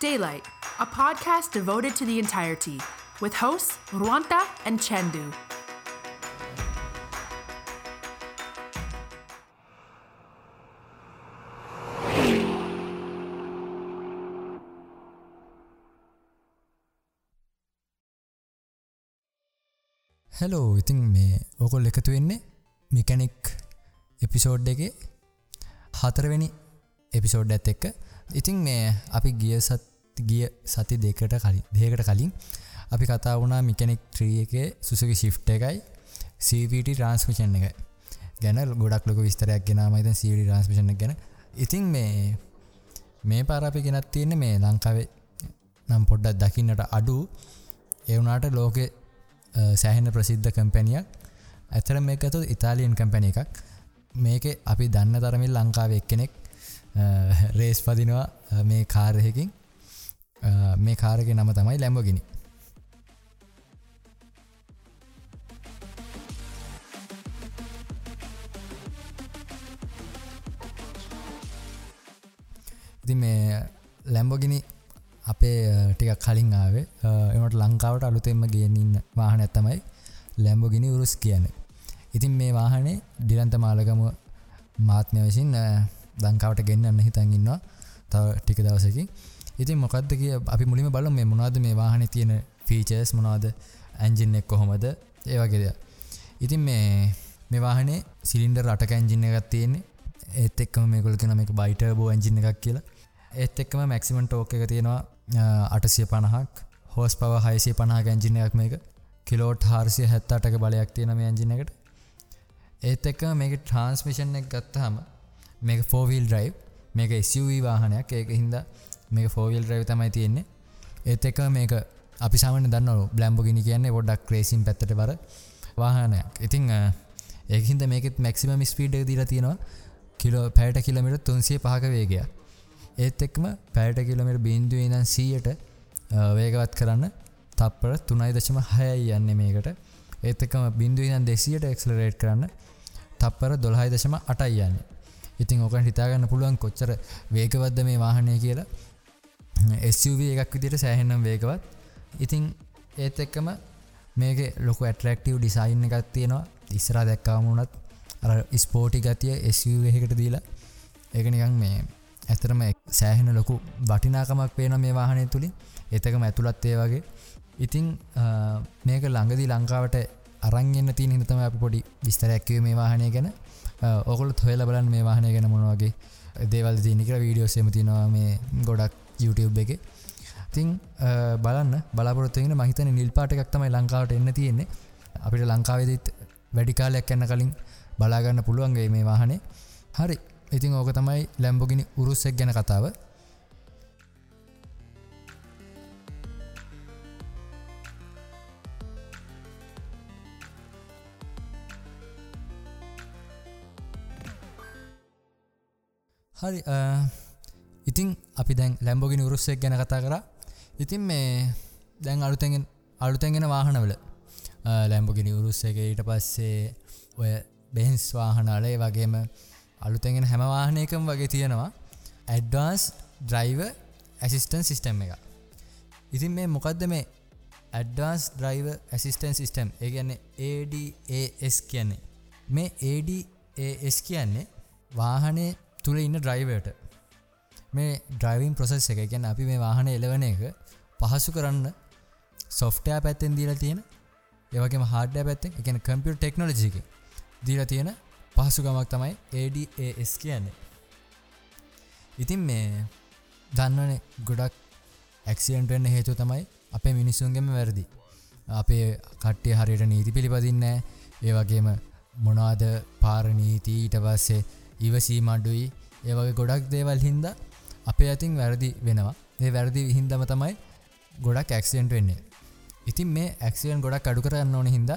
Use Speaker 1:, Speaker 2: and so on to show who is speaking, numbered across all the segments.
Speaker 1: Daylight, a podcast devoted to the entirety, with hosts Ruanta and Chandu.
Speaker 2: Hello ඉතින් මේ ඕකොල් එකතු වෙන්නේ මිකැනික් episode එක හතරවෙනි එපිසෝඩ් ඇත් එක්ක ඉතින් මේ අපි ගිය සත් ගිය සති දෙකට කලින් දේකට කලින් අපි කතා වුණා මිකැනික් ත්‍රී එක සුසකි ශිෆ්ට එකයි CVT ට්‍රන්ස්මිෂන් එක ගැන ගොඩක් ලොක විස්තරයක් ගෙනමයිත සීඩි ට්‍රන්ස්මිෂණ ගැන. ඉතින් මේ මේ පාරපි ගෙනත් තියෙන මේ ලංකාවේ නම් පොඩ්ඩක් දකින්නට අඩු. එවුනාට ලෝකෙ සෑහෙන ප්‍රසිද්ධ කම්පැනියක්. ඇතර මේක ඇතු ඉතාලියන් කම්පැන එකක්. මේක අපි දන්න තරමිල් ලංකාව එක්කෙනෙක් රේස් පදිනවා මේ කාරයකින් මේ කාරක නම තමයි ලැම්බගෙන ඉති මේ ලැම්බොගිනි අපේ ටිකක් කලින් ආවේ. එමට ලංකාවට අලුතෙම ගේනන්න වාහන ඇත්තමයි ලැම්බොගිනි උරුස් කියන ඉතින් මේ වාහනේ ඩිලන්ත මාලගම මාත්මය විසින් දංකාවට ගෙන්න්න හිතන් ඉන්නවා. තව ටික දවසකින්. ඉතින් මොකක්ද කිය අපි මුලිම බලු මේ මොනාද මේ වාහන තියෙන ෆීචර්ස් මොනාද ඇන්ජින් එක් කොහොමද? ඒවගේද ඉතින් මේ මේ වාහනේ සිලින්ඩර් රටක ඇන්ජින්න එකත් තියෙන්නේ. ඒත් එක්කම මේ කොලකෙන මේ බයිට බෝ ඇන්ජින්න එකක් කියලා. ඒත් එක්කම මැක්සිමන් ටෝක එක තියෙනවා අටසිය පණහක් හෝස් පව හයිසිය පණහා ඇන්ජිනයක් මේක. කිලෝට් හාරසිය හැත්තාටක බලයක් තියෙන මේ ඇන්ජිනකට ඒත් එක්ක මේක ට්‍රන්ස්මිෂන් එක ගත්තහම මේක ෆෝවිල් ඩ්‍රයි් මේක SUV වාහනයක්. ඒක හින්ද මේක ෆෝවිල් ඩ්‍රයි් තමයි තියෙන්නේ. ඒත් එක මේක අපි සාමන දන්න බ්ලම්බගෙන කියන්නේ ොඩක් ක්‍රේසින් පැත්තට බර වාහනයක්. ඉතිං ඒහින්ද මේකත් මැක්සිම ස්පීඩ් දීලා තියෙනවා. කිලෝ පැයට කිලමිට තුන්සිය පහක වේගයක්. ඒත් එක්ම පැයට කිලමිට බින්දුව ඉදන් සීයට වේගවත් කරන්න තප්පර තුනයි දශම හයයි යන්න මේකට. ඒත් එකම බින්දුව ඉදන් දෙසියට එක්ලරේට් කරන්න තප්පර දොළහයි දශම අටයි යන්න. ඉතින් ඕකන් හිතාගන්න පුළුවන් කොච්චර වේගවද්ද මේ වාහනය කියලා. SUV එකක් විදිට සෑහෙන්නම් වේගවත්. ඉතිං ඒත් එක්කම මේක ලොක ඇටරක්ටව් ඩිසයින් එකත් තියෙනවා. ඉස්සරා දැක්කාමුණත් අර ස්පෝටි ගතිය SUවකට දීලා. ඒක නිකන් මේ ඇතරම සෑහෙන ලොකු වටිනාකමක් පේන මේ වාහනය තුළින් එතකම ඇතුළත්තේ වගේ. ඉතිං මේක ළඟදී ලංකාවට අරංගන්න තිය හිතම අප පොඩි විස්තරැක්කව මේ වාහනය ගැන. ඔකොල හොල බලන් මේ වාහනය ගැන මොනවාගේ දේවල් තිනිකර වීඩියෝ සෙමතිනවා මේ ගොඩක් YouTube එක. තිං බලන්න බලාපොරත්තුවෙන මහිතන නිල් පාට එකක් තමයි ලංකාවට එන්න තියෙන්නේ. අපිට ලංකාවේදත් වැඩිකාලයක් එන්න කලින් බලාගන්න පුළුවන්ගේ මේ වාහනේ. හරි. ඉතින් ඕක තමයි ලැම්බොගිනි උරුස්සෙක් ගැන කතාව. හරි ඉතින් අපි දැන් ලැම්බෝගිනි උරුස්සෙක් ගැන කතා කර. ඉතින් මේ දැන් අලුතැගෙන් අලුතැගෙන වාහනවල ලැම්බෝගිනි උරුස්ස එක ඊට පස්සේ ඔය බෙහන්ස් වාහනාලේ වගේම අලුතැගෙන හැම වාහනයකම් වගේ තියෙනවා. ඇඩ්වාන්ස් ඩ්‍රයිව ඇසිස්ටන් සිිස්ටම් එක ඉතින් මේ මොකක්ද මේ ඇඩ්වාන්ස් ඩ්‍රයිව ඇසිස්ටන් සිිස්ටම් ඒ කියන්නේ ADAS කියන්නේ. මේ ADAS කියන්නේ වාහනේ තුළ ඉන්න ඩ්‍රයිවර්ට මේ ඩ්‍රයිවින් ප්‍රොසෙස් එක ගැන අපි මේ වාහන එලවන එක පහසු කරන්න සොෆ්ටයා පැත්තෙන් දීලා තියෙන ඒවගේම හාඩ පැත්තෙන් එකන කම්පියර් ටෙක්නෝලජික දීලා තියෙන පහසුගමක් තමයි ADAS කියන්නේ. ඉතින් මේ දන්නන ගොඩක් ඇක්සියන්ටෙන්න්න හේතු තමයි අපේ මිනිස්සුන්ගෙම වැරදි. අපේ කට්ටය හරියට නීති පිළිපදින්න ඒ වගේම මොනාද පාරනීති ඊට පස්සේ ඉවසී මඩුයි ඒවගේ ගොඩක් දේවල් හින්ද අපේ ඇතින් වැරදි වෙනවා. ඒ වැරදි හින්දම තමයි ගොඩක් ඇක්සිඩන්ට වෙන්නේ. ඉතින් මේ ඇක්සිඩන් ගොඩක් අඩු කරන්න ඕන හින්ද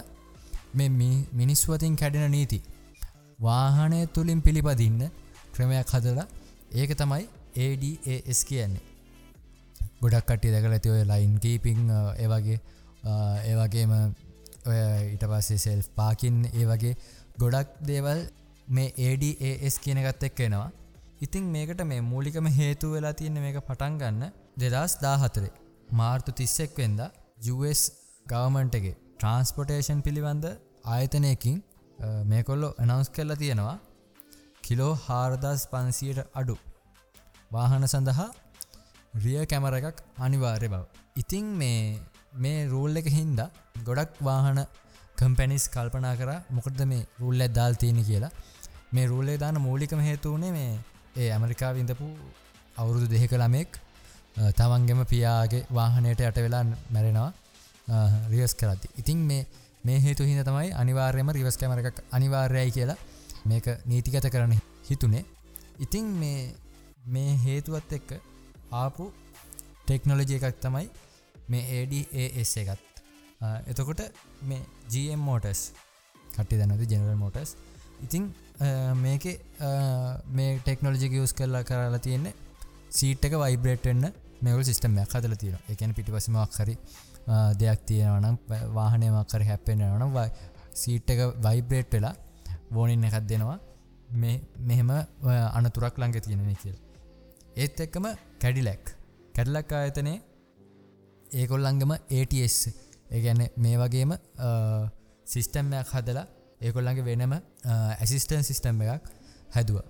Speaker 2: මේ මිනිස්වතින් කැඩෙන නීති වාහනය තුළින් පිළිපදින්න ක්‍රමයක් හදලා ඒක තමයි ADAS කියන්නේ. ගොඩක් කට්ටි දැකල ඇති ඔය ලයින් කීපිං ඒවගේ ඒවගේම ඔය ඊට පස්සේ සෙල් පාකින් ඒ වගේ ගොඩක් දේවල් මේ ADAS කියන එකත් එක් එනවා. ඉතිං මේකට මේ මූලිකම හේතු වෙලා තියන්න මේක පටන් ගන්න දෙදස් දාහතරේ මාර්තු තිස්සෙක් වෙන්ද ජස් ගවමන්ටගේ ට්‍රන්ස්පොටේෂන් පිළිබඳ ආයතනයකින් මේකොල්ලො එනවස් කරලා තියෙනවා කිලෝ හාරදස් පන්සියට අඩු වාහන සඳහා රිය කැමර එකක් අනිවාර්ය බව. ඉතිං මේ මේ රූල් එක හින්දා ගොඩක් වාහන කම්පැනිස් කල්පනා කර මොකද මේ රුල් ඇදදාල් තියෙන කියලා මේ රුල්ලේ දාන මූලිකම හේතුවනේ මේ ඒ ඇමරිකා විඳපු අවුරුදු දෙහෙක ළමෙක් තමන්ගෙම පියාගේ වාහනයට යට වෙලා මැරෙනවා රියස් කරති ඉතින් මේ මේ හේතු හිද තමයි අනිවාර්යම රිවස් කැමර එකක් අනිවාර්යයි කියලා මේක නීතිගත කරන හිතුනේ. ඉතිං මේ මේ හේතුවත් එක්ක ආපු ටෙක්නොලජි එකක් තමයි මේ ADAS එකත්. එතකොට මේ GM මෝටස් කටි දැනද ජෙනරල් මෝටස් ඉතිං මේක මේ ටෙක්නෝජික යස් කරලා කරලා තියෙන්නේ සීට් එක වයිබ්‍රේට්න්න මෙවල් සිස්ටම්යක් හදල තියෙන එකන පිටිපසමක් හරි දෙයක් තියෙනවනම් වාහනයමක්කර හැපෙනවනම් සීට් එක වයිබ්‍රේට් වෙලා බෝනින් එකත් දෙනවා. මෙහෙම අනතුරක් ළඟ තියෙනෙ කියල්. ඒත් එක්කම කැඩිලැක් කැඩලක් ආයතනේ ඒකොල්ලංගම ATS ඒගැන මේ වගේම සිිස්ටම්මයක් හදලා ඒකොල්ලඟ වෙනම ඇසිස්ටන් සිිස්ටම් එකක් හැදුව.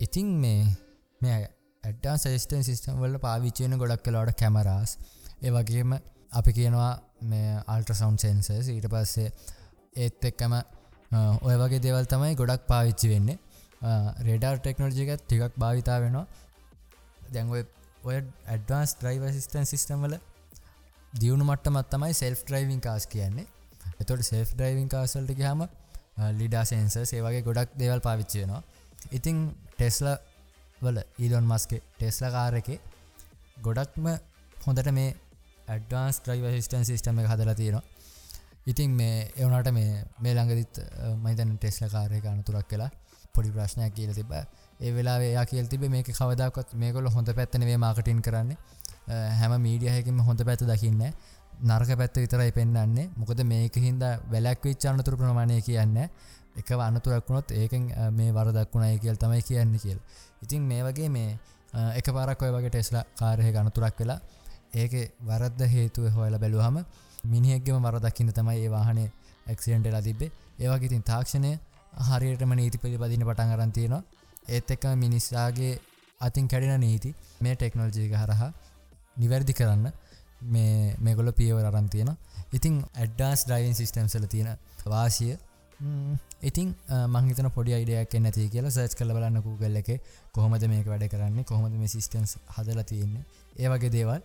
Speaker 2: ඉතිං මේ මේ ඇඩ්ඩා සෙස්ටන් සිිස්ටම් වල පාවිච්චයන ගොඩක් කලාට කැමරාස්. ඒ වගේම අපි කියනවා මේ අල්ට්‍ර සවන්් සෙන්සස් ඊට පස්සේ ඒත් එක්කම ඔය වගේ දෙවල් තමයි ගොඩක් පාවිච්චි වෙන්නේ. රෙඩර් ටෙක්නෝජිකත් ටිකක් භාවිතා වෙනවා. දැන් ඔය ඔය ඇඩ්වාන්ස් ්‍රයිව සිස්ටන් සිිස්ටම් වල දියුණු මට්ටමත් තමයි සෙල්ෆ් ්‍රයිවිං කාස් කියන්නේ. එතොට සෙල්ෆ් ්‍රයිවිං කාසල්ට හම ලිඩා සේන්ස ඒවගේ ගොඩක් දේවල් පාවිච්චයනවා ඉතිං ටෙස්ල වල ඊඩොන් මස්ගේ ටෙස්ල කාරක ගොඩක්ම හොඳට මේ ඇඩ්වාන්ස් ්‍රයිව සිස්ටන් සිස්ටම එක හදලා තියෙනවා. ඉතින් මේ එවනට මේ මේ ළඟදිත් මයිතන් ටෙස්ල කාරය අනතුරක් කියලා පොඩි ප්‍රශ්නයක් කියල තිබ ඒ වෙලා යා කියල් තිබ මේ කවදක්ත් මේකොල හොඳ පැත්තනවේ මාකටින් කරන්නේ. හැම මීඩියහකිම හොඳ පැත්ත දකින්න නර්ක පැත්ත විතරයි පෙන්න්නන්නේ මොකද මේක හින්ද වැලක් විච්චානතුර ප්‍රමාණය කියන්න එක අනතුරක්ුණොත් ඒකෙන් මේ වරදක්ුණයි කියල් තමයි කියන්න කියල්. ඉතින් මේ වගේ මේ එක පාරක් ඔය වගේ ටෙස්ලා කාරය අනතුරක් වෙලා ඒක වරද්ද හේතුව හොයල බැලුවහම මිනිහෙක්ගම වරදක්කින්න තමයි ඒ වාහනේ එක්සිඩන්ටලා තිබේ ඒවාගේතින් තාක්ෂණය හරියටම නීති පිළිපදින පටන් අරන්තියනවා ඒත් එක්ක මිනිස්සාගේ අතින් කැඩෙන නීති මේ ටෙක්නෝජික හරහා නිවැරදි කරන්න. මේ මේගොල පියවර අරන් තියෙන ඉතිං ඇඩ්ඩාස් ඩයින් සිිස්ටම්සල තියෙන වාසිය. ඉතින් මංහිතන පොඩි අයිඩයක් නැති කියලා සර්ච් කල බලන්න කූගල්ල එක කොහොමද මේක වැඩ කරන්නේ කොහොමද මේ සිිස්ටන්ස් හදල තියෙන්නේ. ඒ වගේ දේවල්.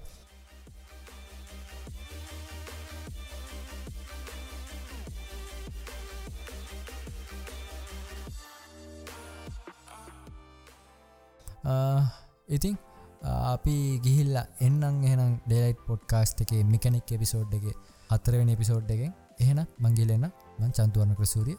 Speaker 2: ඉතිං අපි ගිහිල්ල එන්නම් එහෙනම් ඩේලයිට් පොඩ්කාස්ට් එකේ මිකනික් එපිසෝඩ් එක හතරවෙන එපිසෝඩ් එකෙන් එහෙන මංගිලෙන්න මං චන්තුවන්න ප්‍රසූරිය